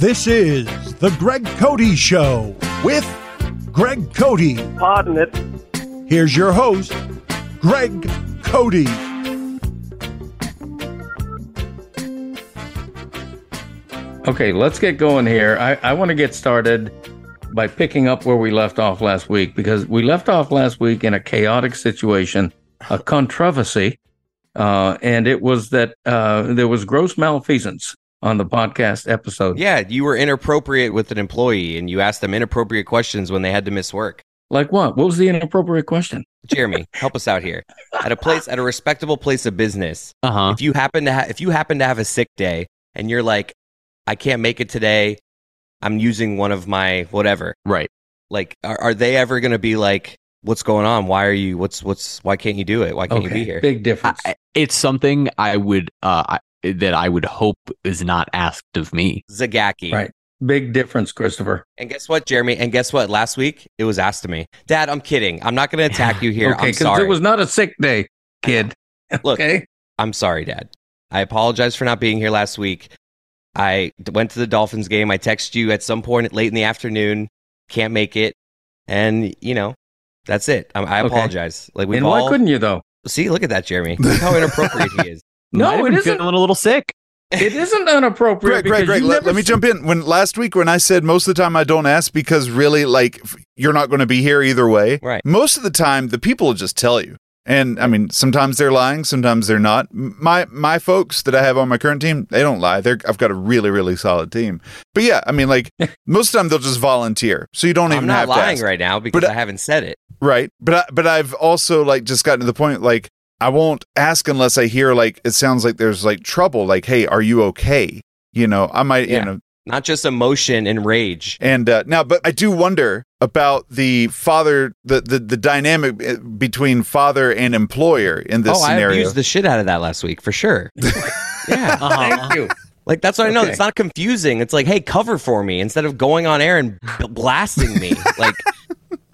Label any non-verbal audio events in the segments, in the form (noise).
This is the Greg Cote Show with Greg Cote. Pardon it. Here's your host, Greg Cote. Okay, let's get going here. I, I want to get started by picking up where we left off last week because we left off last week in a chaotic situation, a controversy, uh, and it was that uh, there was gross malfeasance on the podcast episode. Yeah, you were inappropriate with an employee and you asked them inappropriate questions when they had to miss work. Like what? What was the inappropriate question? Jeremy, help us out here. At a place, at a respectable place of business, Uh huh. if you happen to ha- if you happen to have a sick day and you're like, I can't make it today, I'm using one of my whatever. Right. Like, are, are they ever going to be like, what's going on? Why are you? What's what's? Why can't you do it? Why can't you be here? Big difference. I, it's something I would uh I, that I would hope is not asked of me. Zagaki. right. Big difference, Christopher. And guess what, Jeremy? And guess what? Last week it was asked to me. Dad, I'm kidding. I'm not going to attack (laughs) you here. okay, I'm because it was not a sick day, kid. Look, okay. I'm sorry, Dad. I apologize for not being here last week. I went to the Dolphins game. I texted you at some point late in the afternoon. Can't make it, and you know, that's it. I, I Okay. apologize. Like we And all why couldn't you though? see. Look at that, Jeremy. Look how inappropriate he is. (laughs) No, Might have it been isn't. feeling a little sick. It isn't inappropriate. Greg, Greg, because Greg, let, let me jump in. When last week, when I said most of the time I don't ask because really, like, f- you're not going to be here either way. Right. Most of the time, the people will just tell you. And I mean, sometimes they're lying, sometimes they're not. My my folks that I have on my current team, they don't lie. They're I've got a really really solid team. But yeah, I mean, like (laughs) most of the time they'll just volunteer, so you don't I'm even not have to lying ask. right now because But, I haven't said it. Right. But I, but I've also like just gotten to the point like I won't ask unless I hear like it sounds like there's like trouble. Like, hey, are you okay? You know, I might Yeah. you know Not just emotion and rage. And uh, now, but I do wonder about the father, the the, the dynamic uh, between father and employer in this oh, I scenario. abused the shit out of that last week for sure. (laughs) yeah. (laughs) Uh-huh. Thank you. Like that's what I know. It's not confusing. It's like, hey, cover for me instead of going on air and b- blasting me. (laughs) like,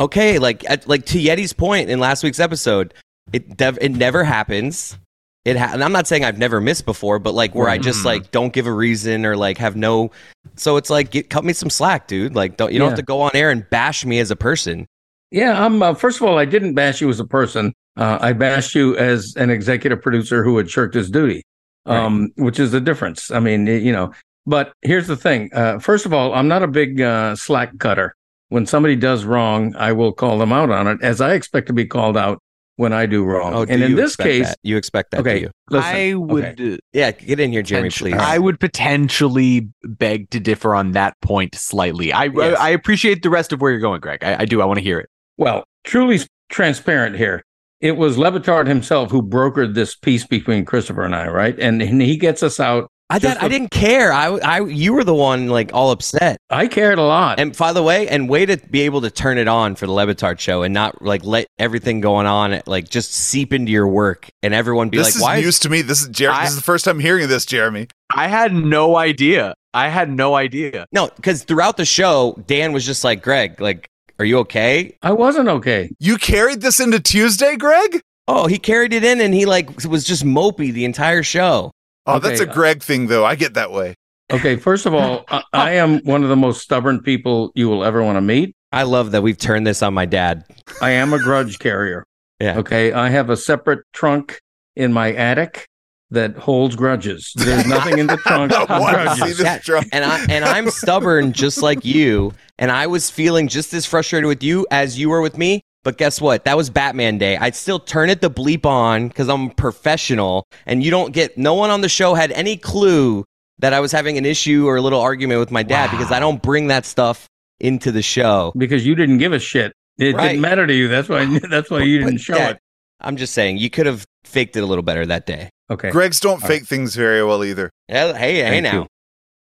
okay, like at, like to Yeti's point in last week's episode, it dev- it never happens. It ha- and I'm not saying I've never missed before, but like where I just Mm-hmm. like don't give a reason or like have no. So it's like, get, cut me some slack, dude. Like, don't you don't Yeah. have to go on air and bash me as a person. Yeah, I'm. Uh, first of all, I didn't bash you as a person. Uh, I bashed you as an executive producer who had shirked his duty, um, which is the difference. I mean, you know. But here's the thing. Uh, first of all, I'm not a big uh, slack cutter. When somebody does wrong, I will call them out on it, as I expect to be called out when I do wrong. Oh, do and in this case, that? you expect that? do okay, you? listen, I would okay. uh, Yeah, get in here, Jeremy, please. I would potentially beg to differ on that point slightly. I Yes. I, I appreciate the rest of where you're going, Greg. I, I do. I want to hear it. Well, truly transparent here. It was Le Batard himself who brokered this peace between Christopher and I, right? And, and he gets us out. I, did, I a- didn't care. I, I, you were the one like all upset. I cared a lot. And by the way, and way to be able to turn it on for the Le Batard show and not like let everything going on like just seep into your work and everyone be this like, is why? news to me. This is Jer- I- this is the first time hearing this, Jeremy. I had no idea. I had no idea. no, because throughout the show, Dan was just like, Greg, like, are you okay? I wasn't okay. You carried this into Tuesday, Greg? Oh, he carried it in and he like was just mopey the entire show. Oh, that's a uh, Greg thing, though. I get that way. Okay, first of all, I, (laughs) I am one of the most stubborn people you will ever want to meet. I love that we've turned this on my dad. I am a grudge carrier. Yeah. Okay, I have a separate trunk in my attic that holds grudges. There's (laughs) nothing in the trunk. I want to see this Yeah, drunk. and I and I'm stubborn just like you, and I was feeling just as frustrated with you as you were with me. But guess what? That was Batman Day. I'd still turn it the bleep on because I'm professional, and you don't get. No one on the show had any clue that I was having an issue or a little argument with my dad because I don't bring that stuff into the show. because you didn't give a shit. It Right. didn't matter to you. That's why. (laughs) That's why you didn't show Dad, it. I'm just saying you could have faked it a little better that day. Okay. Gregs don't All fake things very well either. Yeah, Hey, hey Thank now. you.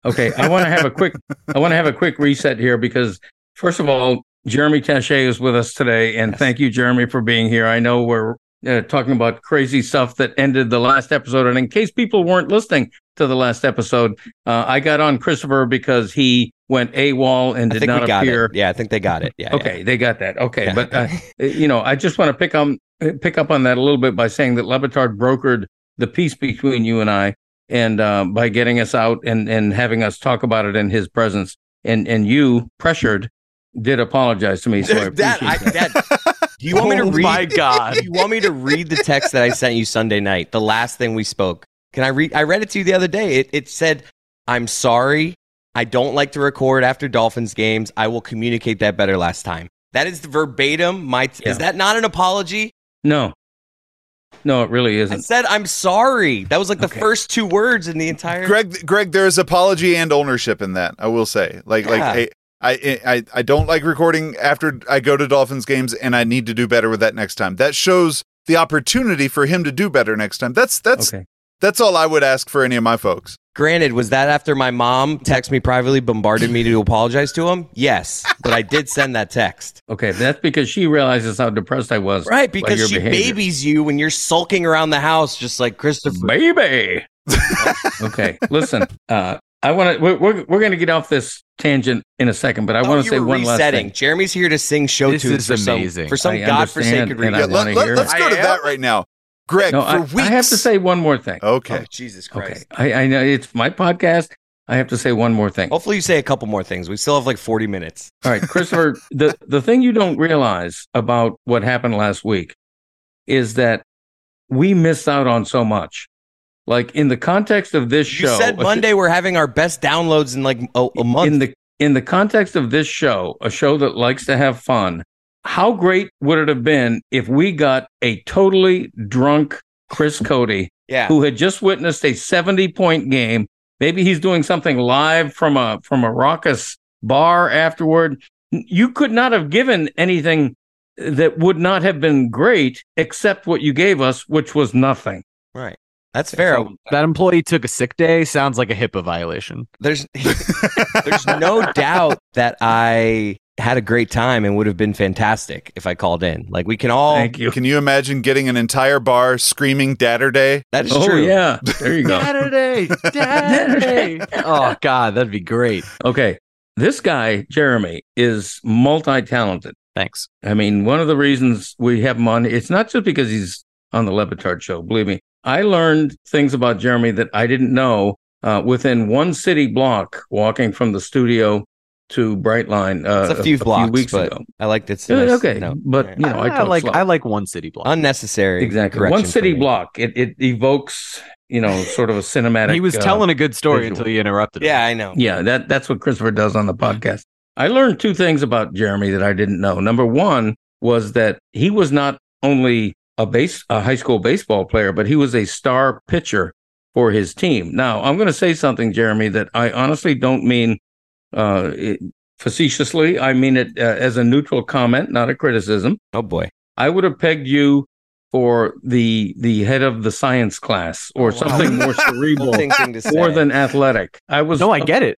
Okay, I want to have a quick I want to have a quick reset here because first of all, Jeremy Taché is with us today, and Yes. thank you, Jeremy, for being here. I know we're uh, talking about crazy stuff that ended the last episode, and in case people weren't listening to the last episode, uh, I got on Christopher because he went AWOL and did not appear. it. Yeah, I think they got it. Yeah. Okay, they got that. Okay, Yeah. but uh, you know, I just want to pick on pick up on that a little bit by saying that Le Batard brokered the peace between you and I. and uh, by getting us out and and having us talk about it in his presence. And and you pressured did apologize to me. So I (laughs) that, I, that. that, do you want me to (laughs) oh read? my god. Do you want me to read the text that I sent you Sunday night? The last thing we spoke. Can I read? I read it to you the other day. It, it said, "I'm sorry. I don't like to record after Dolphins games. I will communicate that better last time." That is the verbatim. My Yeah. is that not an apology? No, no, it really isn't. said, "I'm sorry." That was like the Okay. first two words in the entire. Greg, Greg, there is apology and ownership in that. I will say, like, Yeah. like, hey, I, I, I don't like recording after I go to Dolphins games, and I need to do better with that next time. That shows the opportunity for him to do better next time. That's that's Okay. that's all I would ask for any of my folks. Granted, was that after my mom texted me privately, bombarded me to apologize to him? Yes, but I did send that text. (laughs) Okay, that's because she realizes how depressed I was. Right, because she behavior. babies you when you're sulking around the house, just like Christopher. baby. (laughs) okay, listen. Uh, I want to. We're, we're, we're going to get off this tangent in a second, but I Oh, want to say were one last thing. Jeremy's here to sing show This tunes is for some amazing. for some godforsaken reason. I Yeah, wanna let, hear let, us go to that right now, Greg. No, for I, weeks, I have to say one more thing. Okay, Oh, Jesus Christ. Okay, I, I know it's my podcast. I have to say one more thing. Hopefully, you say a couple more things. We still have like 40 minutes. All right, Christopher. the the thing you don't realize about what happened last week is that we missed out on so much. Like in the context of this You show, said Monday we're having our best downloads in like a, a month. in the in the context of this show, a show that likes to have fun, how great would it have been if we got a totally drunk Chris (laughs) Cote yeah. who had just witnessed a 70 point game. Maybe he's doing something live from a from a raucous bar afterward. You could not have given anything that would not have been great except what you gave us, which was nothing. Right. That's fair. So- That employee took a sick day. Sounds like a HIPAA violation. There's (laughs) there's no doubt that I had a great time and would have been fantastic if I called in. Like we can all Thank you. can you imagine getting an entire bar screaming "Datter Day"? that is Oh true. yeah, (laughs) there you go. Saturday, Saturday. (laughs) oh God, that'd be great. Okay, this guy Jeremy is multi-talented. Thanks. I mean, one of the reasons we have him on, it's not just because he's on the Le Batard show. Believe me, I learned things about Jeremy that I didn't know uh, within one city block, walking from the studio to Brightline. Uh, It's a few blocks, weeks but ago. I liked it. Yeah, okay, but you know, I, I, talk like slow. I like one city block. unnecessary. exactly one city block. It it evokes you know sort of a cinematic. he was uh, telling a good story visual. until you interrupted. him. Yeah, I know. Yeah, that that's what Christopher does on the podcast. I learned two things about Jeremy that I didn't know. Number one was that he was not only a base a high school baseball player, but he was a star pitcher for his team. Now, I'm going to say something, Jeremy, that I honestly don't mean uh, it, facetiously. I mean it uh, as a neutral comment, not a criticism. Oh boy. I would have pegged you for the the head of the science class or Oh, wow. something more (laughs) cerebral, Thing, thing to say. more than athletic. I was No, I get it.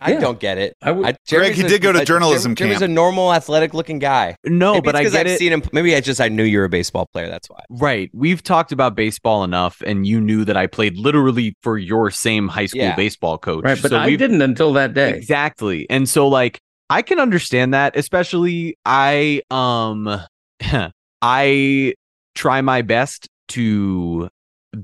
I yeah. don't get it. I would, I, Greg, Jeremy's he a- did go to a- journalism Jeremy- Jeremy's camp. a normal, athletic-looking guy. No, Maybe but it's I 'cause get I've it. seen him. Maybe I just I knew you were a baseball player. That's why. Right. We've talked about baseball enough, and you knew that I played literally for your same high school Yeah. baseball coach. Right, but So I we've- didn't until that day. Exactly. And so like I can understand that, especially I um (laughs) I try my best to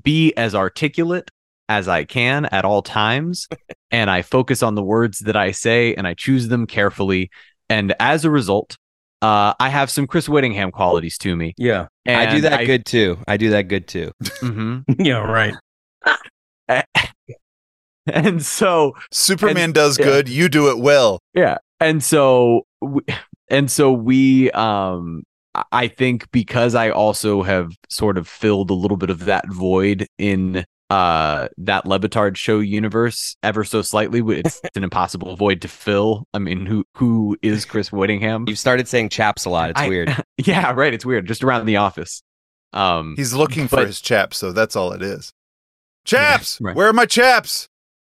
be as articulate as I can at all times and I focus on the words that I say and I choose them carefully and as a result uh I have some Chris Wittyngham qualities to me. Yeah, I do And that good too. I do that good too. Mhm. (laughs) yeah, right. (laughs) and so Superman does yeah. good. You do it well. Yeah. And so we, and so we um I- I think because I also have sort of filled a little bit of that void in uh that Le Batard show universe ever so slightly it's an impossible void to fill. I mean who who is Chris Wittyngham? You've started saying chaps a lot. It's I- weird. (laughs) yeah, right, it's weird just around the office. Um He's looking for his chaps, so that's all it is. Chaps, right. where are my chaps?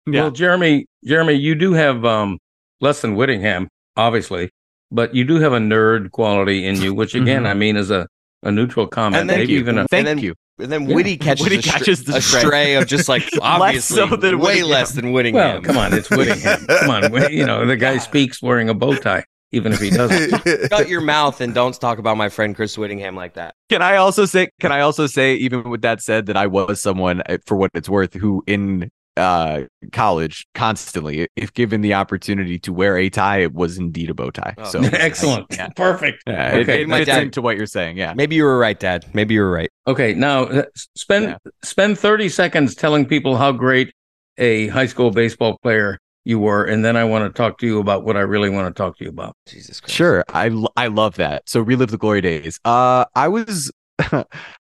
yeah. Well, Jeremy, Jeremy, you do have um less than Wittyngham, obviously, but you do have a nerd quality in you, which again, Mhm. I mean, is a, a neutral comment, And then- maybe Thank you. even a Thank then- you. And then Yeah. Whitty (laughs) catches, Whitty a, str- catches the a stray. stray of just like (laughs) obviously so than way Wittyngham. less than Wittyngham. well. Come on, it's Wittyngham. (laughs) come on, you know the guy speaks wearing a bow tie, even if he doesn't. Shut your mouth and don't talk about my friend Chris Wittyngham like that. Can I also say? Can I also say, even with that said, that I was someone, uh, for what it's worth, who in uh, college constantly. If given the opportunity to wear a tie, it was indeed a bow tie. Oh, So (laughs) Excellent. Yeah. (laughs) Perfect. Yeah, Okay, it my fits dad- into what you're saying. Yeah. Maybe you were right, Dad. Maybe you were right. Okay, now uh, spend Yeah. spend 30 seconds telling people how great a high school baseball player you were and then I want to talk to you about what I really want to talk to you about. Jesus Christ. Sure, I love that. So relive the glory days. Uh, I was (laughs)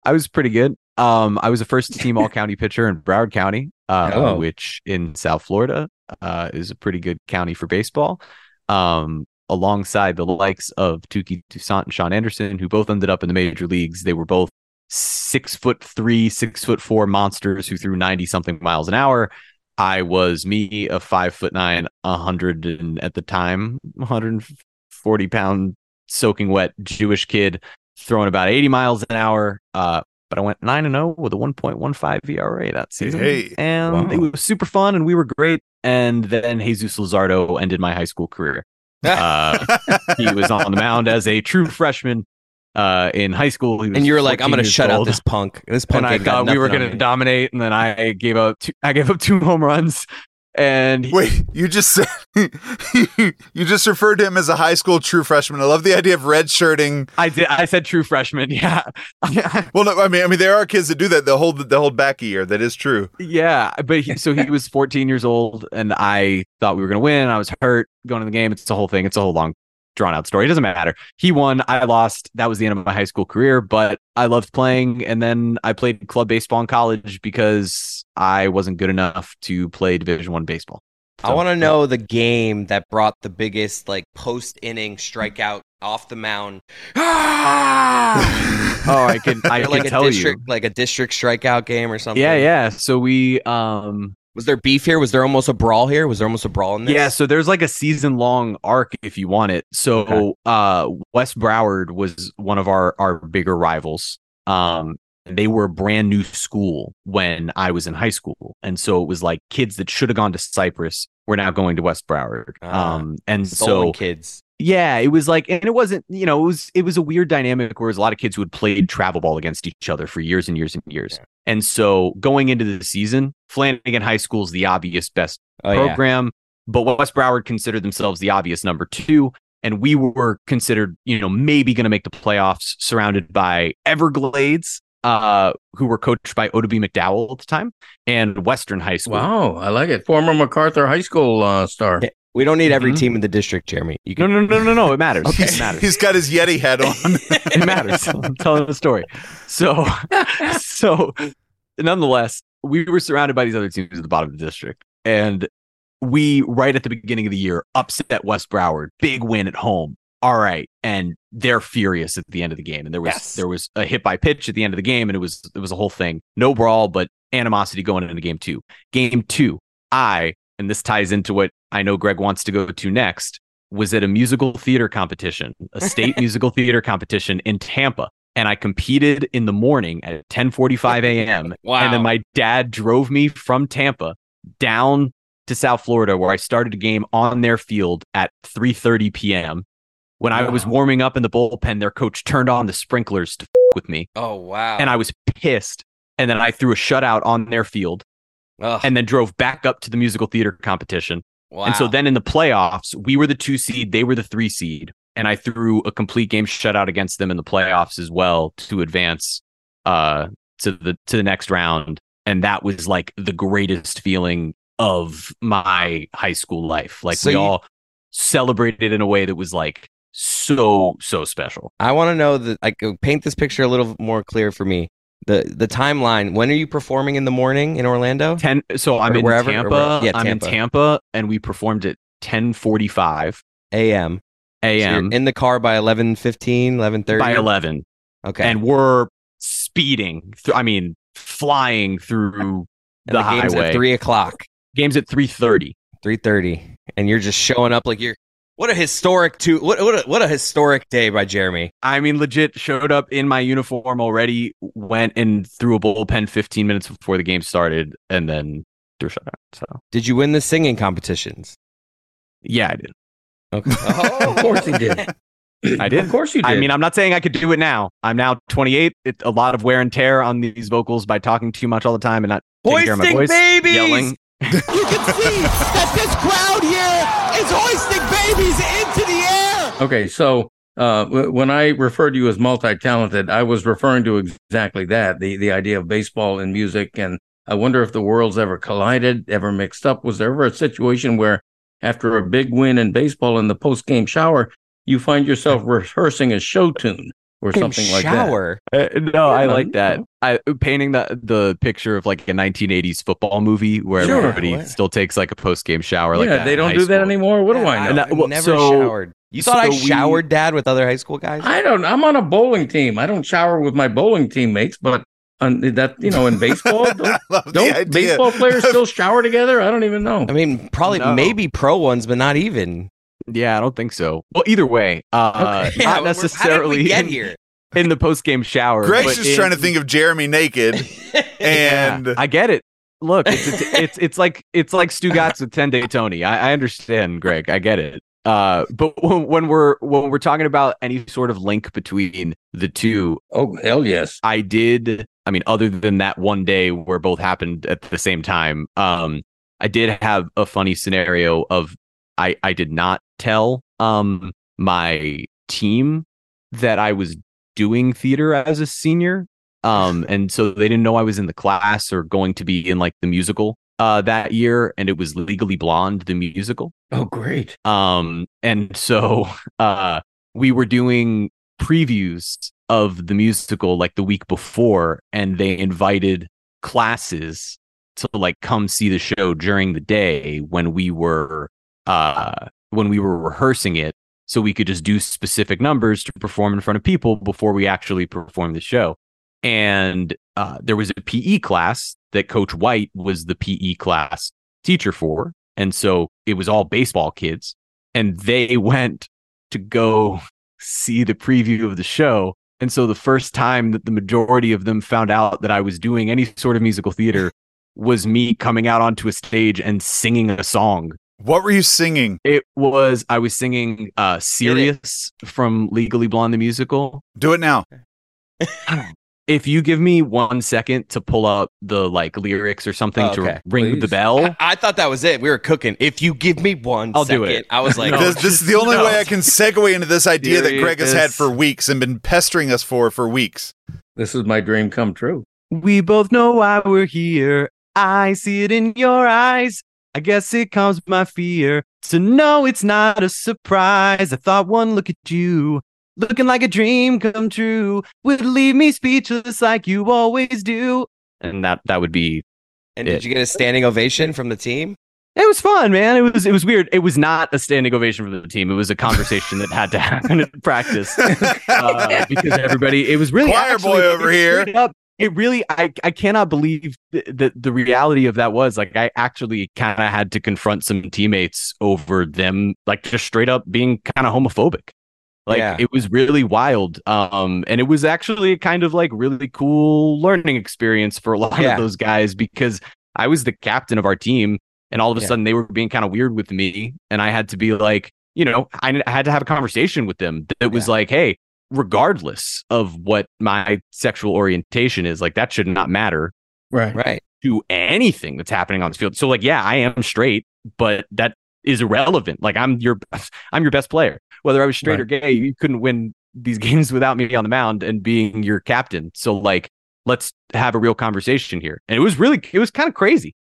I was pretty good. Um, I was a first team all county pitcher in Broward County, Oh. which in South Florida uh, is a pretty good county for baseball. Um, alongside the likes of Touki Toussaint and Shaun Anderson, who both ended up in the major leagues. They were both six foot three, six foot four monsters who threw 90 something miles an hour. I was me, a five foot nine, a hundred and at the time, 140 pound soaking wet Jewish kid throwing about 80 miles an hour. Uh, but I went nine and zero with a 1.15 ERA that season, Hey. and Wow. it was super fun, and we were great. And then Jesus Luzardo ended my high school career. Uh, (laughs) he was on the mound as a true freshman uh, in high school. He was And you were like, I'm going to years shut out this punk. This punk and I got thought we were going to dominate, and then I gave up. Two, I gave up two home runs, and he- Wait, you just said (laughs) you just referred to him as a high school true freshman. I love the idea of red shirting. I did. I said true freshman. (laughs) Yeah, (laughs) Well, no, I mean, I mean, there are kids that do that. They hold they hold back a year. That is true. yeah. But he, so he was 14 years old, and I thought we were going to win. I was hurt going to the game. It's a whole thing. It's a whole long, drawn out story. It doesn't matter. He won. I lost. That was the end of my high school career. But I loved playing, and then I played club baseball in college because I wasn't good enough to play Division One baseball. I want to know the game that brought the biggest like post inning strikeout off the mound. Ah! (laughs) Oh, I can. I (laughs) can like a tell district, you. like a district strikeout game or something. Yeah, yeah. So we um Was there beef here? Was there almost a brawl here? Was there almost a brawl in this? Yeah, so there's like a season long arc if you want it. So Okay. uh West Broward was one of our our bigger rivals. Um they were a brand new school when I was in high school. And so it was like kids that should have gone to Cypress were now going to West Broward. Ah, um and so kids. yeah, it was like, and it wasn't, you know, it was it was a weird dynamic where it was a lot of kids who had played travel ball against each other for years and years and years. Yeah. And so going into the season, Flanagan High School is the obvious best Oh yeah. program, but West Broward considered themselves the obvious number two. And we were considered, you know, maybe going to make the playoffs, surrounded by Everglades, uh, who were coached by Oda B. McDowell at the time, and Western High School. Wow, I like it. Former MacArthur High School uh, star. Yeah. We don't need every Mhm. team in the district, Jeremy. You No, can no, no, no, no. It matters. Okay. It matters. He's got his Yeti hat on. (laughs) it matters. (laughs) I'm telling the story. So, (laughs) so nonetheless, we were surrounded by these other teams at the bottom of the district, and we right at the beginning of the year upset West Broward, big win at home. All right, and they're furious at the end of the game, and there was Yes. there was a hit by pitch at the end of the game, and it was it was a whole thing. No brawl, but animosity going into game two. Game two, I and this ties into what I know Greg wants to go to next. Was at a musical theater competition, a state (laughs) musical theater competition in Tampa, and I competed in the morning at 10:45 a.m. Wow. And then my dad drove me from Tampa down to South Florida, where I started a game on their field at 3:30 p.m. When I was warming up in the bullpen, their coach turned on the sprinklers to f- with me, Oh wow. and I was pissed. And then I threw a shutout on their field, Ugh, and then drove back up to the musical theater competition. wow. And so then in the playoffs, we were the two seed, they were the three seed, and I threw a complete game shutout against them in the playoffs as well to advance uh to the to the next round. And that was like the greatest feeling of my high school life. Like So we you- all celebrated in a way that was like so so special. I want to know that like paint this picture a little more clear for me. The the timeline. When are you performing in the morning in Orlando? Ten so I'm Or in wherever- Tampa. yeah, I'm in Tampa. And we performed at 10:45 A.M. So a.m. in the car by 11:15, 11:30. by 11. Okay. and we're speeding. Th- I mean, flying through the, the game's highway. at three o'clock, Game's at three thirty. three thirty, and you're just showing up like you're. What a historic two! What what a, what a historic day by Jeremy. I mean, legit showed up in my uniform already. Went and threw a bullpen fifteen minutes before the game started, and then threw a shutout. So Did you win the singing competitions? yeah, I did. Okay. (laughs) Oh, of course he did. I did. Of course you did. I mean, I'm not saying I could do it now. I'm now 28. It, a lot of wear and tear on these vocals by talking too much all the time and not taking care of my voice, babies! yelling. You can see that this crowd here is hoisting babies into the air. Okay, so uh, when I referred to you as multi-talented, I was referring to exactly that the the idea of baseball and music. And I wonder if the worlds ever collided, ever mixed up. Was there ever a situation where, after a big win in baseball in the post-game shower, you find yourself rehearsing a show tune or something like that? shower. Uh, no, I like that. I painting the the picture of like a 1980s football movie where Sure. everybody What? still takes like a post game shower. Like yeah, that they don't high do that anymore. What do I know? know? I've Well, never so- showered. You thought I so we- showered, Dad, with other high school guys? I don't. I'm on a bowling team. I don't shower with my bowling teammates, but on that you know in baseball, (laughs) don't, I love the don't baseball players (laughs) still shower together? I don't even know. I mean, probably No. maybe pro ones, but not even. Yeah, I don't think so. Well, either way, uh, Okay. (laughs) Not we're- necessarily How did we get in, here? in the post game shower. Greg's but just in- trying to think of Jeremy naked, (laughs) Yeah, and I get it. Look, it's it's, it's it's like it's like Stugotz with ten day Tony. I, I understand, Greg. I get it. Uh, but when, when we're when we're talking about any sort of link between the two, Oh hell yes. I did. I mean, other than that one day where both happened at the same time, um, I did have a funny scenario of I I did not tell um my team that I was doing theater as a senior. Um, (laughs) and so they didn't know I was in the class or going to be in like the musical uh that year, and it was Legally Blonde, the musical. Oh great. Um, and so (laughs) uh, we were doing previews of the musical like the week before, and they invited classes to like come see the show during the day when we were uh when we were rehearsing it so we could just do specific numbers to perform in front of people before we actually performed the show and uh, there was a PE class that Coach White was the PE class teacher for. And so it was all baseball kids. And they (laughs) went to go see the preview of the show. And so the first time that the majority of them found out that I was doing any sort of musical theater was me coming out onto a stage and singing a song. What were you singing? It was, I was singing uh, Serious from Legally Blonde, the musical. Do it now. (sighs) If you give me one second to pull up the like lyrics or something Oh, to okay. ring the Please. bell, I, I thought that was it. We were cooking. If you give me one I'll do second. it. I was (laughs) like, No. this, this is the (laughs) only no. way I can segue into this idea that Greg has had Serious. for weeks and been pestering us for for weeks. This is my dream come true. We both know why we're here. I see it in your eyes. I guess it comes with my fear. So no, it's not a surprise. I thought one look at you, looking like a dream come true, would leave me speechless like you always do. And that that would be and did you get a standing ovation from the team? it was fun, man. It was it was weird. It was not a standing ovation from the team. It was a conversation that had to (laughs) happen in practice uh, because everybody. It was really Choir actually- boy over here. up- it really, I I cannot believe that the reality of that was like I actually kind of had to confront some teammates over them like just straight up being kind of homophobic. Like Yeah. it was really wild. Um, and it was actually a kind of like really cool learning experience for a lot Yeah. of those guys because I was the captain of our team, and all of a Yeah. sudden they were being kind of weird with me, and I had to be like, you know, I, had to have a conversation with them that was like, hey, regardless of what my sexual orientation is, like that should not matter Right. Right. to anything that's happening on this field. So like, yeah, I am straight, but that is irrelevant. Like I'm your (laughs) I'm your best player. Whether I was straight or gay, you couldn't win these (laughs) games without me on the mound and being your captain. So like let's have a real conversation here. And it was really it was kind of crazy.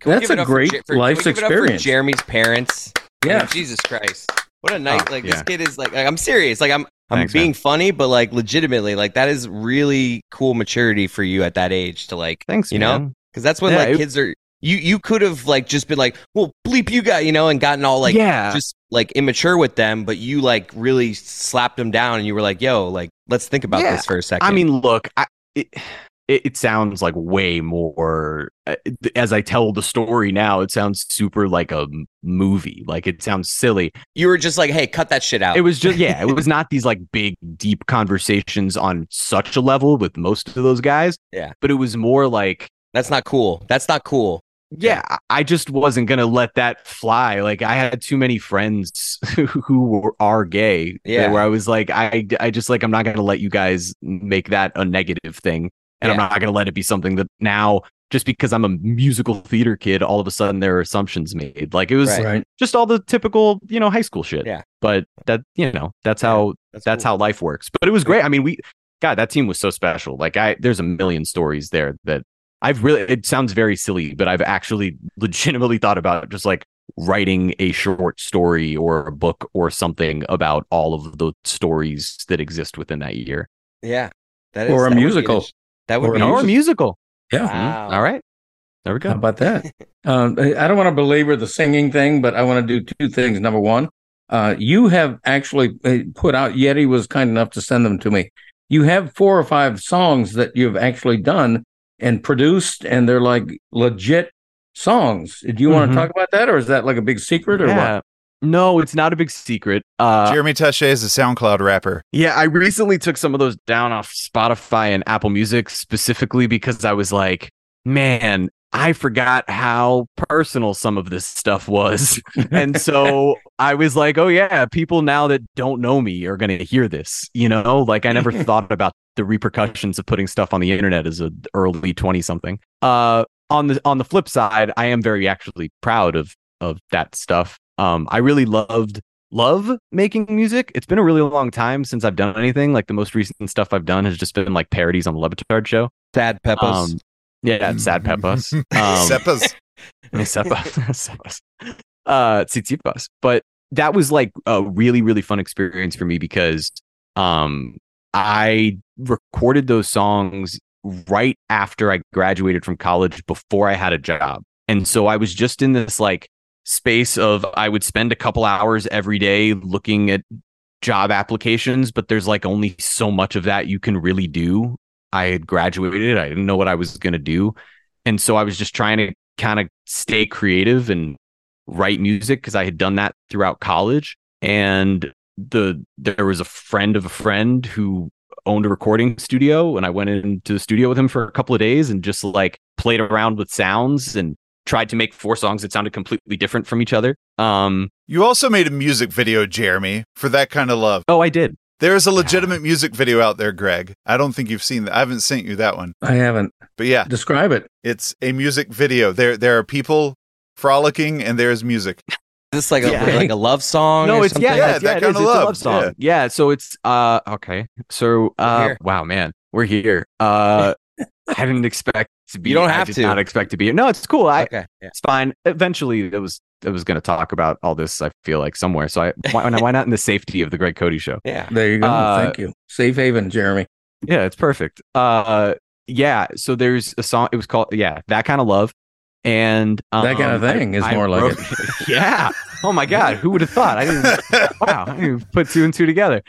Can That's a up for great Je- for- can we life's give it up for experience. Jeremy's parents. I mean, Yeah. Jesus Christ. What a oh, night. Oh, like yeah. this kid is like, like, I'm serious. Like I'm I'm Thanks, being man. funny, but like legitimately, like that is really cool maturity for you at that age to like Thanks, You know? because that's when Yeah, like it- kids are you you could have like just been like, well, bleep you got, you know, and gotten all like yeah. just like immature with them, but you like really slapped them down and you were like, yo, like let's think about Yeah, this for a second. I mean, look, I, it, it it sounds like way more uh, as I tell the story now. It sounds super like a movie. Like it sounds silly. you were just like, hey, cut that shit out. It was just yeah. It was (laughs) not these like big deep conversations on such a level with most of those guys. Yeah. but it was more like That's not cool. That's not cool. yeah. I- just wasn't gonna let that fly. Like I had too many friends (laughs) who were, are gay. Yeah. where I was like, I I just like I'm not gonna let you guys make that a negative thing. And I'm not going to let it be something that now just because I'm a musical theater kid, all of a sudden there are assumptions made. Like it was Right. Right. just all the typical, you know, high school shit. Yeah. But that, you know, that's how that's how life works. But it was great. I mean, we God, that team was so special. Like I there's a million stories there that I've really it sounds very silly, but I've actually (laughs) legitimately thought about just like writing a short story or a book or something about all of the stories that exist within that year. Yeah. That Or a that would be musical. Int- That would Or be a Or musical. Yeah. Wow. All right. There we go. How go. about that? (laughs) um, I I don't want to belabor the singing thing, but I want to do two things. Number one, uh, you have actually uh, put out. Yeti was kind enough to send them to me. You have four or five songs that you've actually done and produced, and they're like legit songs. Do you want Mhm. to talk about that, or is that like a big secret, or what? No, it's not a big secret. Uh, Jeremy Taché is a SoundCloud rapper. Yeah, I recently took some of those down off Spotify and Apple Music specifically because I was like, man, I forgot how personal some of this stuff was. (laughs) and so I was like, oh, yeah, people now that don't know me are going to hear this. You know, like I never (laughs) thought about the repercussions of putting stuff on the internet as an early 20 something. Uh, on the on the flip side, I am very actually proud of of that stuff. Um, I really loved love making music. It's been a really long time since I've done anything. Like the most recent stuff I've done has just been like parodies on the Le Batard show. Sad Peppers. Um, yeah, it's sad peppers. (laughs) Um, Seppas. (laughs) Sepa- Sepas. (laughs) uh, Tsitsipas. But that was like a really, really fun experience for me because um, I recorded those songs right after I graduated from college before I had a job. And so I was just in this like space of I would spend a couple hours every day looking at job applications, but there's like only so much of that you can really do. I had graduated, I didn't know what I was going to do. And so I was just trying to kind of stay creative and write music because I had done that throughout college. And the there was a friend of a friend who owned a recording studio, and I went into the studio with him for a couple of days and just like played around with sounds and tried to make four songs that sounded completely different from each other. Um, You also made a music video, Jeremy, for that kind of love. oh, I did. There is a legitimate music video out there, Greg. I don't think you've seen that. I haven't sent you that one. I haven't. But yeah, Describe it. it's a music video. There there are people frolicking and there is music. Is this like a Yeah. like a love song? No, or it's yeah, something? Yeah, yeah, it's, that yeah, it kind is. of It's a love. love song. Yeah. Yeah. so it's uh okay. So uh wow, man, we're here. Uh (laughs) I didn't expect to be. You don't I have did to. Not expect to be. here. No, it's cool. I Okay. Yeah. it's fine. Eventually, it was it was going to talk about all this. I feel like somewhere. So I why, why not in the safety of the Greg Cote show? Yeah. There you go. Uh, Thank you. Safe haven, Jeremy. Yeah, it's perfect. Uh, yeah. So there's a song. It was called yeah, that kind of love, and um, That kind of I- thing is I more like it. (laughs) yeah. Oh my god, who would have thought? I didn't. wow, I didn't even put two and two together.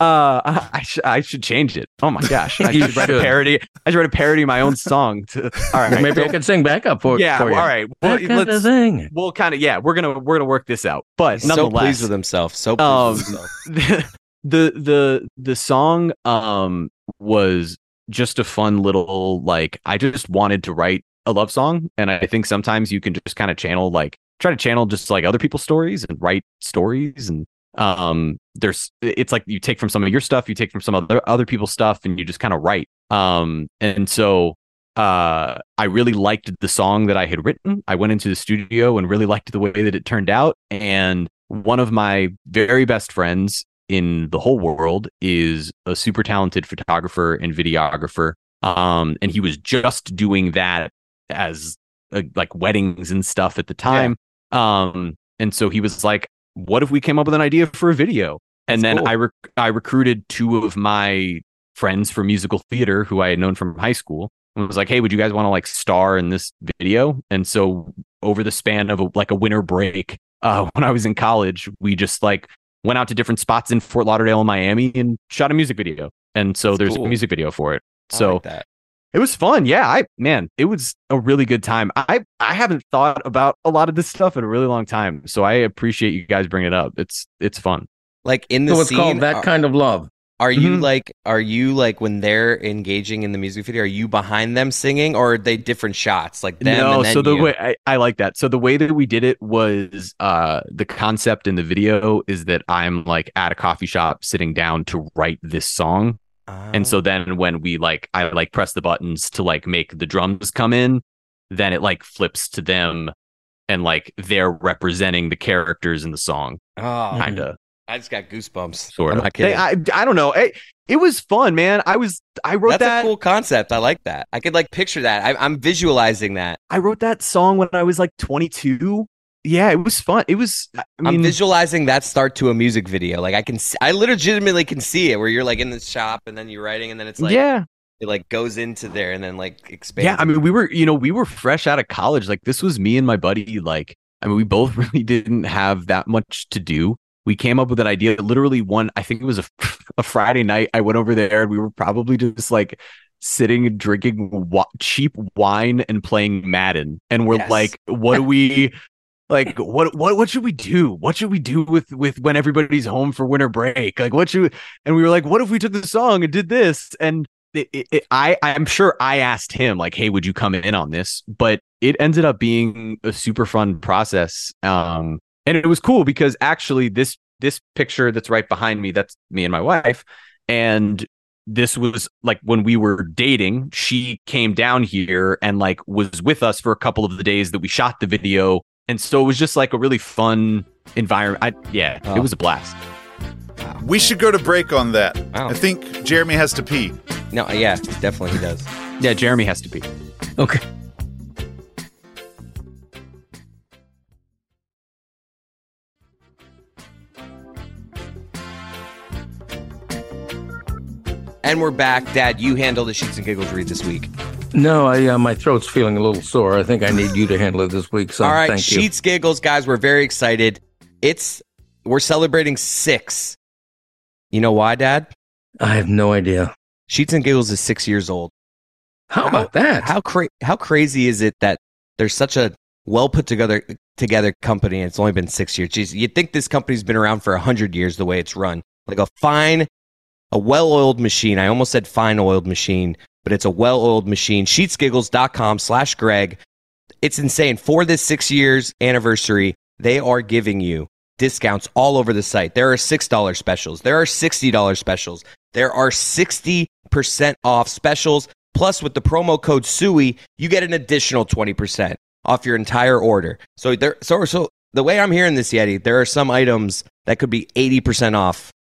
Uh, I, (laughs) I should I should change it. Oh my gosh, I (laughs) You should write a parody. I should write a parody of my own song. To, all right, (laughs) Maybe I can sing backup for, yeah. for you. All right. Well, That kind of let's. thing. We'll kind of yeah. We're gonna we're gonna work this out. But So nonetheless, pleased with himself. So pleased Um, with himself. the the the song um was just a fun little like I just wanted to write a love song and I think sometimes you can just kind of channel like try to channel just like other people's stories and write stories and um there's it's like you take from some of your stuff you take from some other other people's stuff and you just kind of write. Um and so uh I really liked the song that I had written. I went into the studio and really liked the way that it turned out and one of my very best friends in the whole world is a super talented photographer and videographer. Um and he was just doing that as uh, like weddings and stuff at the time. Um and so he was like what if we came up with an idea for a video and That's then cool. i rec- i recruited two of my friends from musical theater who i had known from high school and was like hey would you guys want to like star in this video and so over the span of a, like a winter break uh (laughs) when i was in college we just like went out to different spots in fort lauderdale and miami and shot a music video and so That's there's cool. a music video for it I so like that. It was fun. Yeah, I man, it was a really good time. I I haven't thought about a lot of this stuff in a really long time, so I appreciate you guys bringing it up. It's it's fun. Like in the So it's scene, called that are, kind of love. are you Mhm. like are you like when they're engaging in the music video? Are you behind them singing, or are they different shots? Like them no, and then so the you? way I, I like that. So the way that we did it was uh the concept in the video is that I'm like at a coffee shop sitting down to write this song. And so then when we like I like press the buttons to like make the drums come in, then it like flips to them and like they're representing the characters in the song. Ah. Mm-hmm. oh, Kind of I just got goosebumps. sort I'm of. not kidding. They- I, I don't know. It, it was fun, man. I was I wrote That's that a cool concept. I like that. I could like picture that. I, I'm visualizing that. I wrote that song when I was like 22. Yeah, it was fun. It was I I'm mean visualizing that start to a music video. Like I can, see, I legitimately can see it where you're like in the shop and then you're writing and then it's like yeah. it like goes into there and then like expands. Yeah, I mean, we were, you know, we were fresh out of college. Like this was me and my buddy. Like, I mean, we both (laughs) really didn't have that much to do. We came up with an idea. Literally, one, I think it was a, (laughs) a Friday night. I went over there and we were probably just like sitting and drinking wa- cheap wine and playing Madden. And we're Yes. like, what do we? Like what what what should we do? What should we do with with when everybody's home for winter break? Like what should and we were like, what if we took the song and did this? And it, it, it- I I'm sure I asked him like, "Hey, would you come in on this?" But it ended up being a super fun process. Um, and it was cool because actually this this picture that's right behind me, that's me and my wife, and this was like when we were dating. She came down here and like was with us for a couple of the days that we shot the video, and so it was just like a really fun environment. I, yeah, Oh. it was a blast. We should go to break on that. Wow. I think Jeremy has to pee. no, yeah, definitely he does. Yeah, Jeremy has to pee. Okay. And we're back, Dad. You handle the sheets and giggles read this week. No, I uh, my throat's feeling a little sore. I think I need you to handle it this week. So All right, thank you. sheets giggles, guys. We're very excited. It's we're celebrating six. You know why, Dad? I have no idea. Sheets and giggles is six years old. How about that? How cra- how crazy is it that there's such a well put together together company and it's only been six years? Jeez, you'd think this company's been around for a hundred years the way it's run, like a fine, a well oiled machine. I almost said fine oiled machine, but it's a well oiled machine. Sheetsgiggles.com slash Greg. It's insane. For this six years anniversary, they are giving you discounts all over the site. There are $6 specials. There are $60 specials. There are 60% off specials. Plus, with the promo code SUI, you get an additional 20% off your entire order. So there so so the way I'm hearing this, Yeti, there are some items that could be 80% off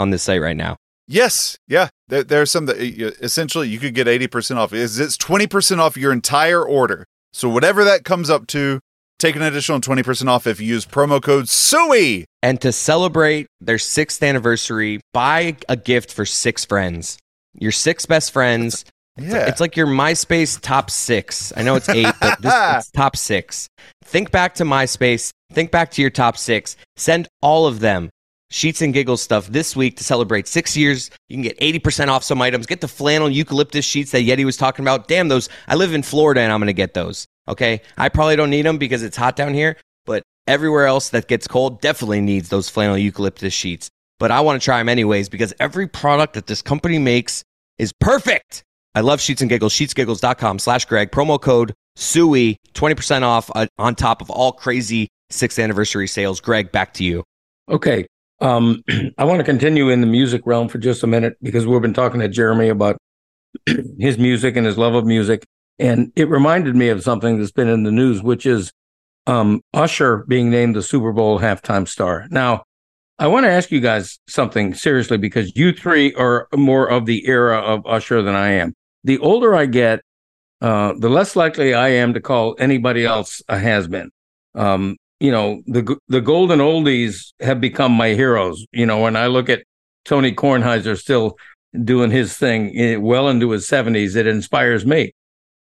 on this site right now. Yes, yeah. There, there are some that essentially you could get 80% off. Is It's 20% off your entire order. So whatever that comes up to, take an additional 20% off if you use promo code SUI. And to celebrate their sixth anniversary, buy a gift for six friends. Your six best friends. Yeah. It's like your MySpace top six. I know it's eight, but this (laughs) it's top six. Think back to MySpace. Think back to your top six. Send all of them sheets and giggles stuff this week to celebrate six years. You can get 80% off some items. Get the flannel eucalyptus sheets that Yeti was talking about. Damn, those. I live in Florida and I'm going to get those. Okay. I probably don't need them because it's hot down here, but everywhere else that gets cold definitely needs those flannel eucalyptus sheets. But I want to try them anyways because every product that this company makes is perfect. I love Sheets and Giggles. Sheetsgiggles.com slash Greg. Promo code SUI. 20% off uh, on top of all crazy sixth anniversary sales. Greg, back to you. Okay. Um, (clears throat) I want to continue in the music realm for just a minute because we've been talking to Jeremy about (clears throat) his music and his love of music. And it reminded me of something that's been in the news, which is um, Usher being named the Super Bowl halftime star. Now, I want to ask you guys something seriously because you three are more of the era of Usher than I am. The older I get, uh, the less likely I am to call anybody else a has been. Um, you know, the the golden oldies have become my heroes. You know, when I look at Tony Kornheiser still doing his thing eh, well into his 70s, it inspires me.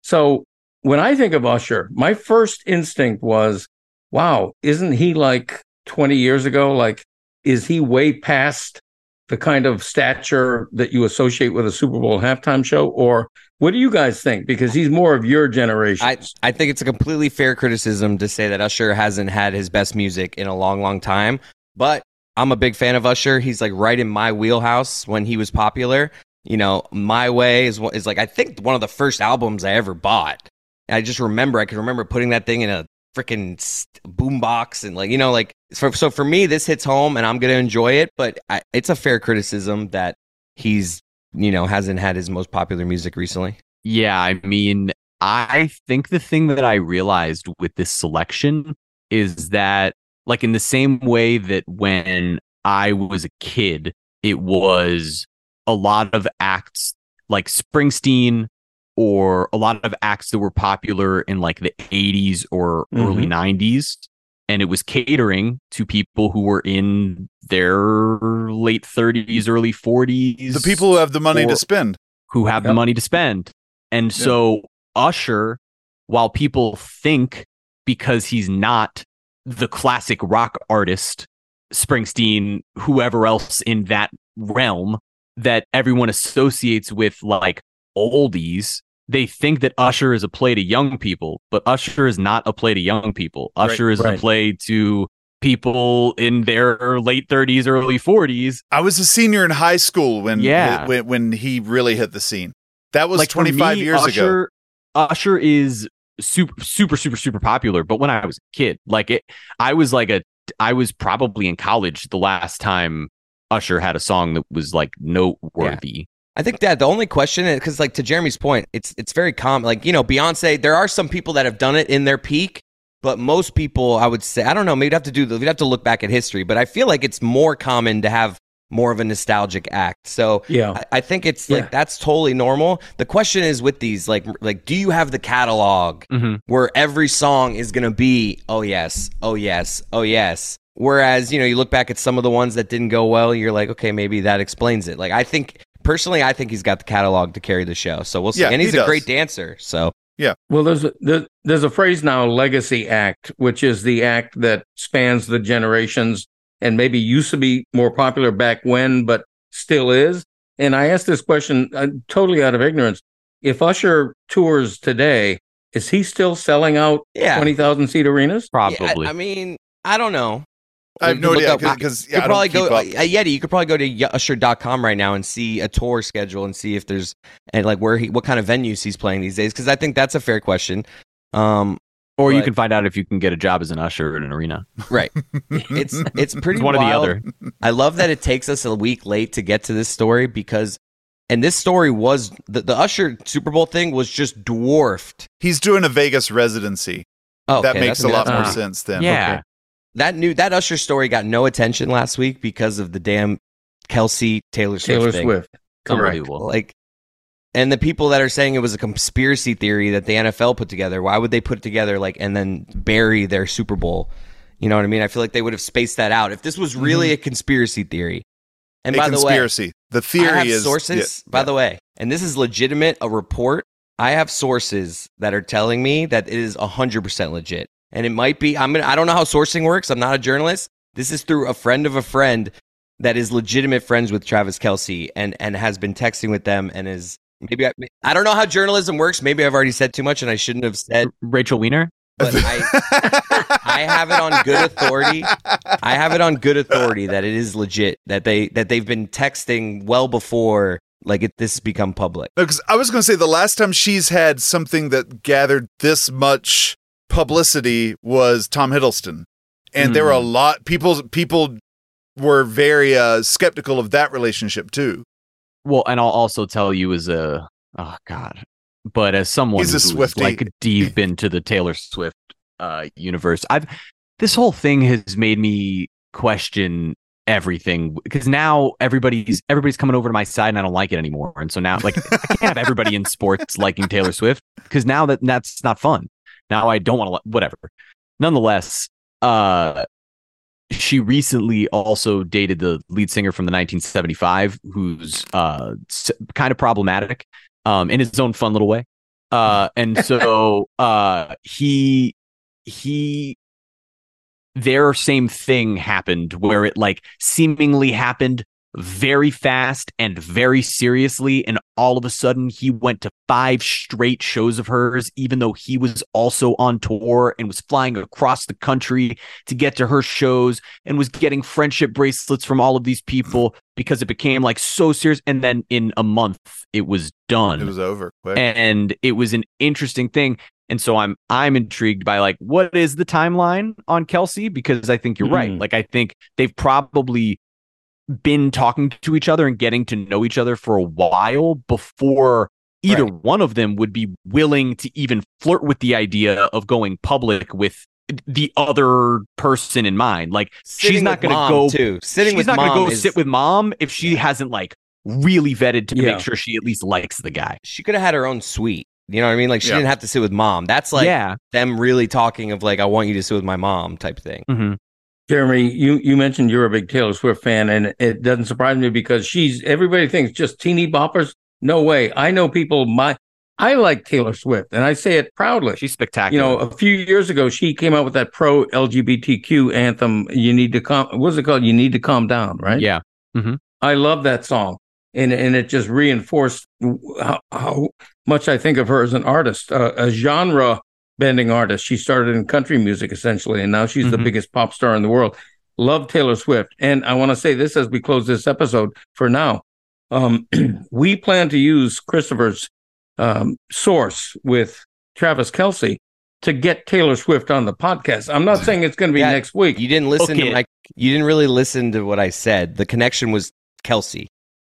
So when I think of Usher, my first instinct was, wow, isn't he like 20 years ago? Like, is he way past the kind of stature that you associate with a Super Bowl halftime show? Or what do you guys think? Because he's more of your generation. I, I think it's a completely fair criticism to say that Usher hasn't had his best music in a long, long time. But I'm a big fan of Usher. He's like right in my wheelhouse when he was popular. You know, My Way is is like I think one of the first albums I ever bought. I just remember I can remember putting that thing in a freaking boombox and like you know like so, so for me this hits home and I'm gonna enjoy it. But I, it's a fair criticism that he's you know, hasn't had his most popular music recently. Yeah, I mean, I think the thing that I realized with this selection is that, like, in the same way that when I was a kid, it was a lot of acts like Springsteen or a lot of acts that were popular in like the 80s or early mm-hmm. 90s. And it was catering to people who were in their late 30s, early 40s. The people who have the money to spend. who have the money to spend. And so Usher, while people think because he's not the classic rock artist, Springsteen, whoever else in that realm that everyone associates with like oldies, they think that Usher is a play to young people, but Usher is not a play to young people. Usher is a play to people in their late 30s, early 40s. I was a senior in high school when Yeah. when, when he really hit the scene. That was like 25 me, years ago. Usher, Usher is super, super, super, super popular. But when I was a kid, like it, I was like a, I was probably in college the last time Usher had a song that was like noteworthy. I think that the only question is because, like, to Jeremy's point, it's it's very common. Like, you know, Beyonce. There are some people that have done it in their peak, but most people, I would say, I don't know. Maybe we'd have to do. We'd have to look back at history, but I feel like it's more common to have more of a nostalgic act. So Yeah. I, I think it's Yeah. like that's totally normal. The question is with these, like, like, do you have the catalog Mhm. where every song is gonna be, oh yes, oh yes, oh yes. Whereas, you know, you look back at some of the ones that didn't go well, you're like, okay, maybe that explains it. Like, I think personally, I think he's got the catalog to carry the show. So we'll see. Yeah, and he he's a does. great dancer. So yeah. Well, there's a, there, there's a phrase now, legacy act, which is the act that spans the generations and maybe used to be more popular back when, but still is. And I asked this question uh, totally out of ignorance. If Usher tours today, is he still selling out yeah, 20,000 seat arenas? Yeah, I- Probably. I, mean, I don't know. I have no idea because You yeah, I could probably go, up. uh, Yeti. You could probably go to usher.com right now and see a tour schedule and see if there's and like where he, what kind of venues he's playing these days. Because I think that's a fair question. Um, or you can find out if you can get a job as an usher in an arena. right. (laughs) It's it's pretty It's one or the other. I love that it takes us a week late to get to this story because, and this story was the, the Usher Super Bowl thing was just dwarfed. He's doing a Vegas residency. Oh, that makes that's- a lot more uh, sense then. yeah. That new that Usher story got no attention last week because of the damn Kelce Taylor Swift Taylor thing. Swift. Correct. Unbelievable. Like, and the people that are saying it was a conspiracy theory that the NFL put together, why would they put it together like and then bury their Super Bowl? You know what I mean? I feel like they would have spaced that out if this was mm-hmm. really a conspiracy theory. And a by the way, conspiracy. The, theory I have is sources, yeah, by yeah. the way, and this is legitimate, a report. I have sources that are telling me that it is 100% legit. And it might be, I'm gonna, I don't know how sourcing works. I'm not a journalist. This is through a friend of a friend that is legitimate friends with Travis Kelce and, and has been texting with them and is maybe, I, I don't know how journalism works. Maybe I've already said too much and I shouldn't have said, Rachel Weiner. but I, I have it on good authority. I have it on good authority that it is legit that they that they've been texting well before like it, this has become public. No, because I was going to say the last time she's had something that gathered this much publicity was Tom Hiddleston, and there were a Hmm. lot people. People were very uh, skeptical of that relationship too. Well, and I'll also tell you as a oh god, but as someone He's a who's Swiftie. like deep into the Taylor Swift uh, universe, I've this whole thing has made me question everything because now everybody's everybody's coming over to my side and I don't like it anymore. And so now like I can't have everybody in sports liking Taylor Swift because now that that's not fun. Now I don't want to whatever. Nonetheless, uh she recently also dated the lead singer from the 1975 who's uh kind of problematic um in his own fun little way. Uh and (laughs) so uh he he their same thing happened where it like seemingly happened very fast and very seriously and all of a sudden he went to five straight shows of hers even though he was also on tour and was flying across the country to get to her shows and was getting friendship bracelets from all of these people because it became like so serious and then in a month it was done It was over. quick. and it was an interesting thing and so i'm i'm intrigued by like what is the timeline on Kelce because i think you're right Mhm. like i think they've probably been talking to each other and getting to know each other for a while before either Right. one of them would be willing to even flirt with the idea of going public with the other person in mind. Like Sitting she's not going to go too. Sitting she's with not gonna go is- sit with mom if she hasn't like really vetted to Yeah. make sure she at least likes the guy. She could have had her own suite. You know what I mean? Like she Yeah. didn't have to sit with mom. That's like yeah. them really talking of like I want you to sit with my mom type thing. hmm Jeremy, you you mentioned you're a big Taylor Swift fan, and it doesn't surprise me because she's everybody thinks just teeny boppers. No way. I know people. My I like Taylor Swift, and I say it proudly. She's spectacular. you know, a few years ago, she came out with that pro LGBTQ anthem. You need to calm. What's it called? You need to calm down, right? yeah. I love that song, and and it just reinforced how, how much I think of her as an artist, uh, a genre bending artist. She started in country music essentially, and now she's the Mhm. biggest pop star in the world. Love Taylor Swift, and I want to say this as we close this episode. For now, um, (clears throat) we plan to use Christopher's um, source with Travis Kelce to get Taylor Swift on the podcast. I'm not saying it's going to be Yeah, next week. You didn't listen Okay. to my. You didn't really listen to what I said. The connection was Kelce.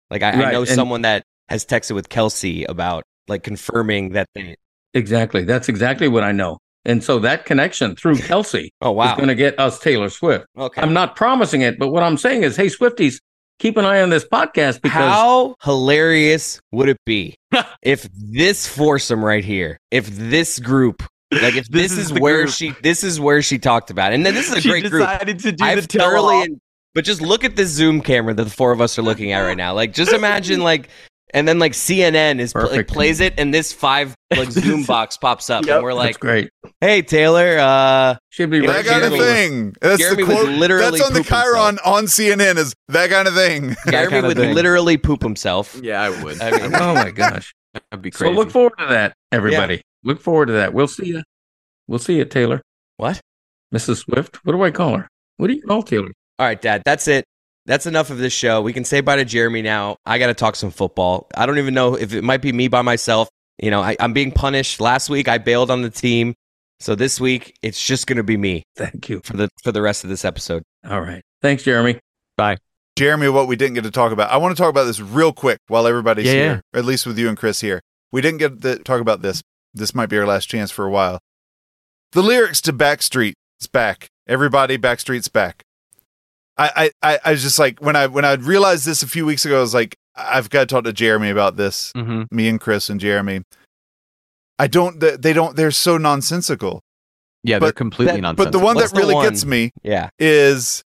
Like I, I know and- someone that has texted with Kelce about like confirming that they. Exactly. That's exactly what I know. And so that connection through (laughs) Kelce Oh is wow. going to get us Taylor Swift. okay. I'm not promising it, but what I'm saying is, hey, Swifties, keep an eye on this podcast because How hilarious would it be (laughs) if this foursome right here, if this group, like if (laughs) This this, is is, where group. she, this is where she talked about, it. and then this is a she great group. decided to do I've thoroughly, but just look at this Zoom camera that the four of us are looking at right now. Like, just imagine like, and then like CNN is pl- like plays it, and this five like (laughs) Zoom box pops up, Yep. and we're that's like, great. "Hey Taylor, uh, Should be Yeah, right that kind of Jeremy was- thing. That's Jeremy the quote. literally That's on the pooping Chiron on CNN. Is that kind of thing? (laughs) Jeremy kinda would thing. literally poop himself." Yeah, I would. I mean- (laughs) Oh my gosh. That'd be crazy. so look forward to that, everybody. Look forward to that. We'll see you. We'll see you, Taylor. What? Mrs. Swift. What do I call her? What do you call Taylor? All right, Dad, that's it. That's enough of this show. We can say bye to Jeremy now. I got to talk some football. I don't even know if it might be me by myself. You know, I, I'm being punished. Last week I bailed on the team, so this week it's just going to be me Thank you. for the for the rest of this episode. All right. Thanks, Jeremy. Bye, Jeremy, what we didn't get to talk about. I want to talk about this real quick while everybody's Yeah, here, yeah. or at least with you and Chris here. We didn't get to talk about this. This might be our last chance for a while. The lyrics to Backstreet is back. Everybody, Backstreet's back. I, I, I, was just like when I when I realized this a few weeks ago, I was like, I've got to talk to Jeremy about this. hmm Me and Chris and Jeremy. I don't. they- don't. They're so nonsensical. Yeah, they're completely that- nonsense. But the one What's that really one? gets me Yeah, is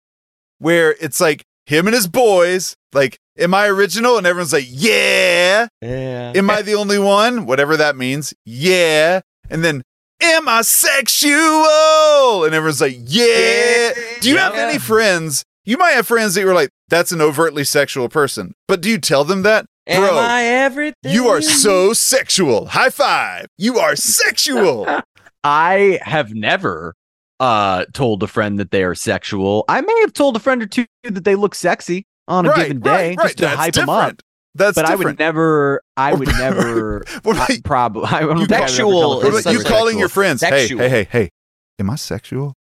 where it's like him and his boys, like, am I original? And everyone's like, yeah. yeah. Am I the only one? Whatever that means. Yeah. And then, am I sexual? And everyone's like, yeah. Do you have any friends? You might have friends that you were like, that's an overtly sexual person. But do you tell them that? Am Bro, I everything? you are so sexual. High five. You are sexual. (laughs) I have never uh told a friend that they are sexual. I may have told a friend or two that they look sexy on a right, given day right, right. just to That's hype different. them up. That's but I would never. I would (laughs) never. (laughs) Probably. I don't You think I would sexual tell a what friend is you calling your friends? Sexual. Hey, hey, hey, hey. Am I sexual?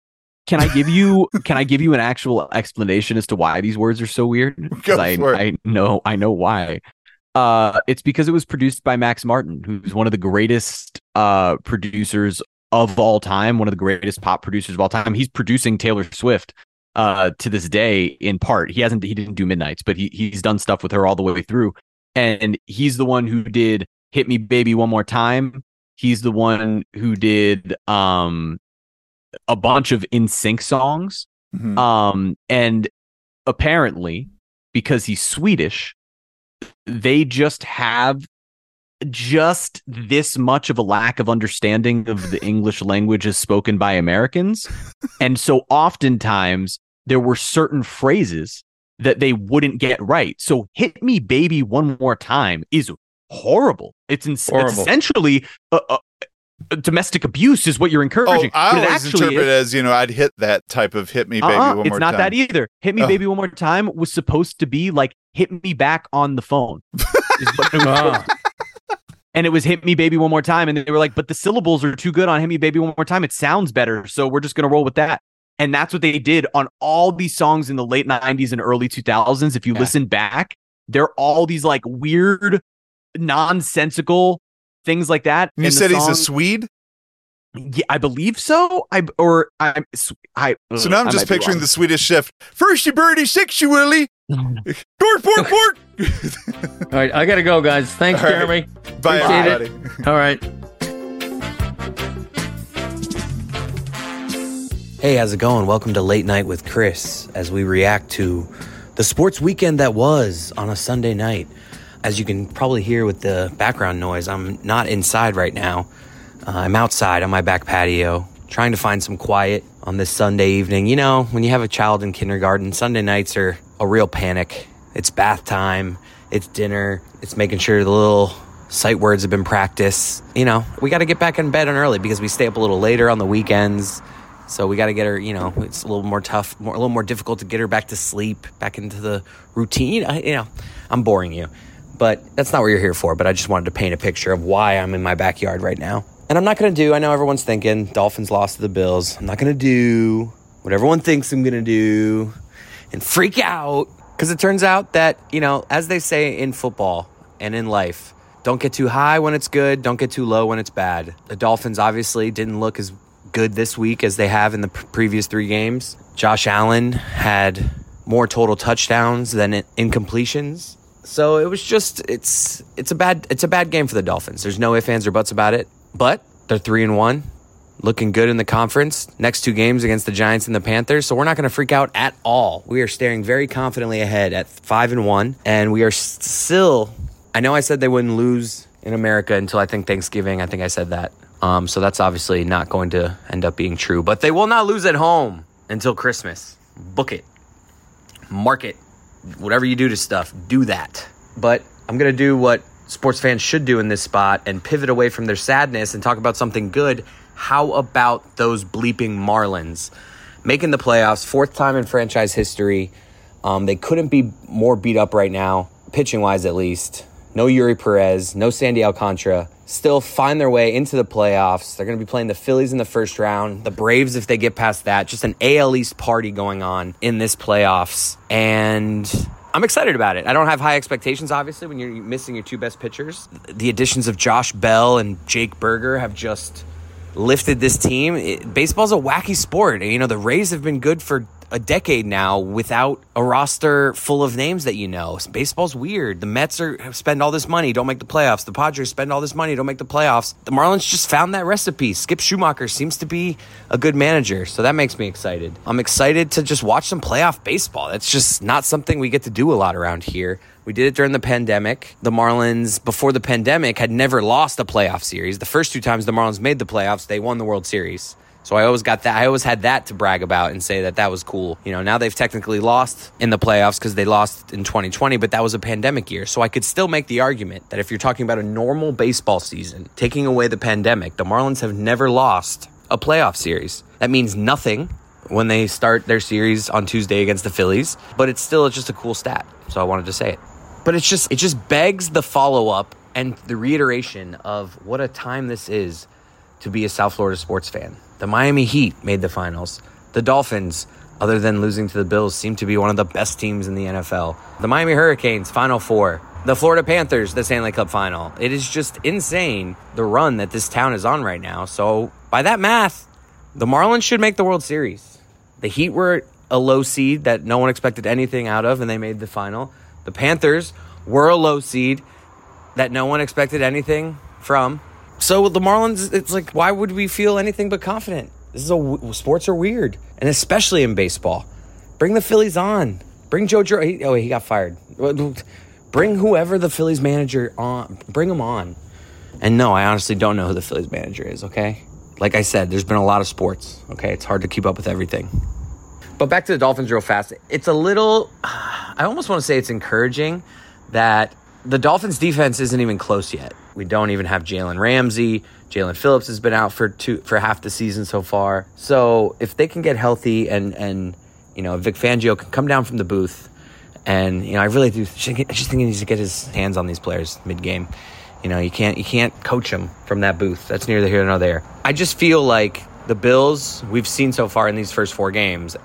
Can I give you? Can I give you an actual explanation as to why these words are so weird? (laughs) 'Cause Go I. I know. I know why. Uh, it's because it was produced by Max Martin, who's one of the greatest uh producers of all time, one of the greatest pop producers of all time. He's producing Taylor Swift uh to this day in part. He hasn't he didn't do Midnights, but he he's done stuff with her all the way through. And he's the one who did Hit Me Baby One More Time. He's the one who did um a bunch of NSYNC songs. Mhm. Um, and apparently, because he's Swedish, they just have just this much of a lack of understanding of the English language as spoken by Americans. (laughs) and so oftentimes there were certain phrases that they wouldn't get right. So hit me baby one more time is horrible. It's, ins- it's essentially uh, uh, domestic abuse is what you're encouraging. Oh, encouraging. I always actually interpret is, it as, you know, I'd hit that type of hit me baby uh-uh, one it's not that either. Hit me, Ugh. baby, one more time was supposed to be like hit me back on the phone. is what it (laughs) was Ah, and it was hit me, baby, one more time. And they were like, but the syllables are too good on hit me, baby, one more time. It sounds better, so we're just gonna roll with that. And that's what they did on all these songs in the late 90s and early 2000s. If you Yeah. listen back, they're all these like weird, nonsensical things like that. You And the said he's a Swede? Yeah, I believe so. I or I'm I. So now I'm I just picturing the Swedish chef. First you birdie sexually. (laughs) Pork, pork, (laughs) pork. All right, I got to go, guys. Thanks, All right. Jeremy. Bye, Appreciate it. everybody. All right. Hey, how's it going? Welcome to Late Night with Chris as we react to the sports weekend that was on a Sunday night. As you can probably hear with the background noise, I'm not inside right now. Uh, I'm outside on my back patio trying to find some quiet on this Sunday evening. You know, when you have a child in kindergarten, Sunday nights are a real panic. It's bath time, it's dinner, it's making sure the little sight words have been practiced. You know, we got to get back in bed on early because we stay up a little later on the weekends. So we got to get her, you know, it's a little more tough, more, a little more difficult to get her back to sleep, back into the routine. I, you know, I'm boring you, but that's not what you're here for. But I just wanted to paint a picture of why I'm in my backyard right now. And I'm not going to do, I know everyone's thinking Dolphins lost to the Bills. I'm not going to do what everyone thinks I'm going to do and freak out. Because it turns out that, you know, as they say in football and in life, don't get too high when it's good, don't get too low when it's bad. The Dolphins obviously didn't look as good this week as they have in the previous three games. Josh Allen had more total touchdowns than in- incompletions. So it was just it's it's a bad it's a bad game for the Dolphins. There's no ifs ands or buts about it. But they're three and one, looking good in the conference. Next two games against the Giants and the Panthers. So we're not going to freak out at all. We are staring very confidently ahead at five and one, and we are still. I know I said they wouldn't lose in America until I think Thanksgiving. I think I said that. Um, so that's obviously not going to end up being true. But they will not lose at home until Christmas. Book it, mark it, whatever you do to stuff, do that. But I'm going to do what sports fans should do in this spot and pivot away from their sadness and talk about something good. How about those bleeping Marlins making the playoffs, fourth time in franchise history? Um, they couldn't be more beat up right now, pitching wise at least. No Eury Perez, no Sandy Alcantara. Still find their way into the playoffs. They're going to be playing the Phillies in the first round, the Braves if they get past that. Just an AL East party going on in this playoffs. And I'm excited about it. I don't have high expectations, obviously, when you're missing your two best pitchers. The additions of Josh Bell and Jake Burger have just lifted this team. It, baseball's a wacky sport. You know, the Rays have been good for a decade now without a roster full of names that you know. Baseball's weird. The Mets are spend all this money, don't make the playoffs. The Padres spend all this money, don't make the playoffs. The Marlins just found that recipe. Skip Schumaker seems to be a good manager, so that makes me excited. I'm excited to just watch some playoff baseball. That's just not something we get to do a lot around here. We did it during the pandemic. The Marlins, before the pandemic, had never lost a playoff series. The first two times the Marlins made the playoffs, they won the World Series. So I always got that. I always had that to brag about and say that that was cool. You know, now they've technically lost in the playoffs because they lost in 2020, but that was a pandemic year. So I could still make the argument that if you're talking about a normal baseball season, taking away the pandemic, the Marlins have never lost a playoff series. That means nothing when they start their series on Tuesday against the Phillies, but it's still just a cool stat. So I wanted to say it. But it's just it just begs the follow up and the reiteration of what a time this is to be a South Florida sports fan. The Miami Heat made the finals. The Dolphins, other than losing to the Bills, seem to be one of the best teams in the NFL. The Miami Hurricanes, Final Four. The Florida Panthers, the Stanley Cup final. It is just insane the run that this town is on right now. So, by that math, the Marlins should make the World Series. The Heat were a low seed that no one expected anything out of, and they made the final. The Panthers were a low seed that no one expected anything from. So the Marlins, it's like, why would we feel anything but confident? This is a sports are weird, and especially in baseball. Bring the Phillies on. Bring Joe. Gir- he, oh, he got fired. (laughs) Bring whoever the Phillies manager on. Bring him on. And no, I honestly don't know who the Phillies manager is. Okay, like I said, there's been a lot of sports. Okay, it's hard to keep up with everything. But back to the Dolphins real fast. It's a little, (sighs) I almost want to say it's encouraging that the Dolphins defense isn't even close yet. We don't even have Jalen Ramsey. Jaelan Phillips has been out for two for half the season so far. So if they can get healthy and and you know Vic Fangio can come down from the booth, and you know I really do. I just think he needs to get his hands on these players mid game. You know you can't you can't coach them from that booth. That's neither here nor there. I just feel like the Bills we've seen so far in these first four games,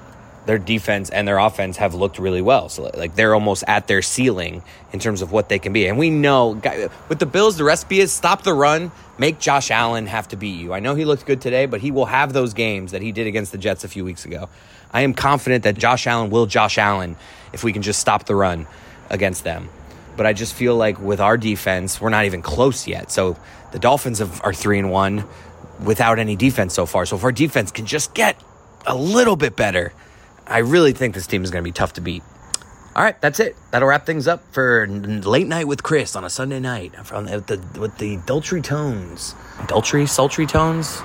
their defense and their offense have looked really well. So like they're almost at their ceiling in terms of what they can be. And we know with the Bills, the recipe is stop the run, make Josh Allen have to beat you. I know he looked good today, but he will have those games that he did against the Jets a few weeks ago. I am confident that Josh Allen will Josh Allen if we can just stop the run against them. But I just feel like with our defense, we're not even close yet. So the Dolphins have, are three and one without any defense so far. So if our defense can just get a little bit better, I really think this team is going to be tough to beat. All right, that's it. That'll wrap things up for late night with Chris on a Sunday night from with the with the dulcry tones, dulcry, sultry tones,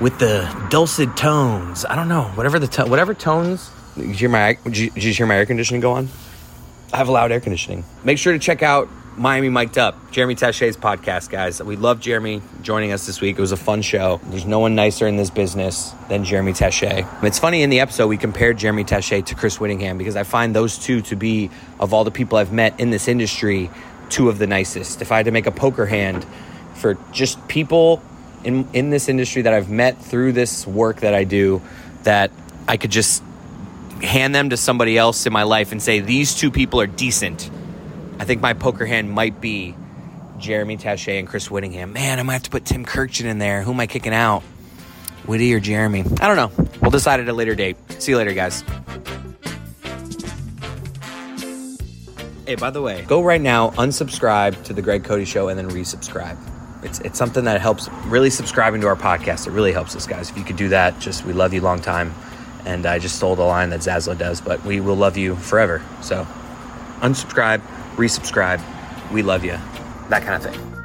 with the dulcet tones. I don't know, whatever the to- whatever tones. Did you hear my did you, did you hear my air conditioning go on? I have loud air conditioning. Make sure to check out Miami Mic'd Up, Jeremy Tache's podcast, guys. We love Jeremy joining us this week. It was a fun show. There's no one nicer in this business than Jeremy Tache. It's funny in the episode we compared Jeremy Tache to Chris Wittyngham because I find those two to be, of all the people I've met in this industry, two of the nicest. If I had to make a poker hand for just people in in this industry that I've met through this work that I do, that I could just hand them to somebody else in my life and say these two people are decent. I think my poker hand might be Jeremy Taché and Chris Wittyngham. Man, I might have to put Tim Kurkjian in there. Who am I kicking out? Whitty or Jeremy? I don't know. We'll decide at a later date. See you later, guys. Hey, by the way, go right now, unsubscribe to the Greg Cote Show, and then resubscribe. It's it's something that helps. Really subscribing to our podcast. It really helps us, guys. If you could do that, just we love you long time. And I just stole the line that Zaslow does, but we will love you forever. So, unsubscribe, resubscribe. We love you. That kind of thing.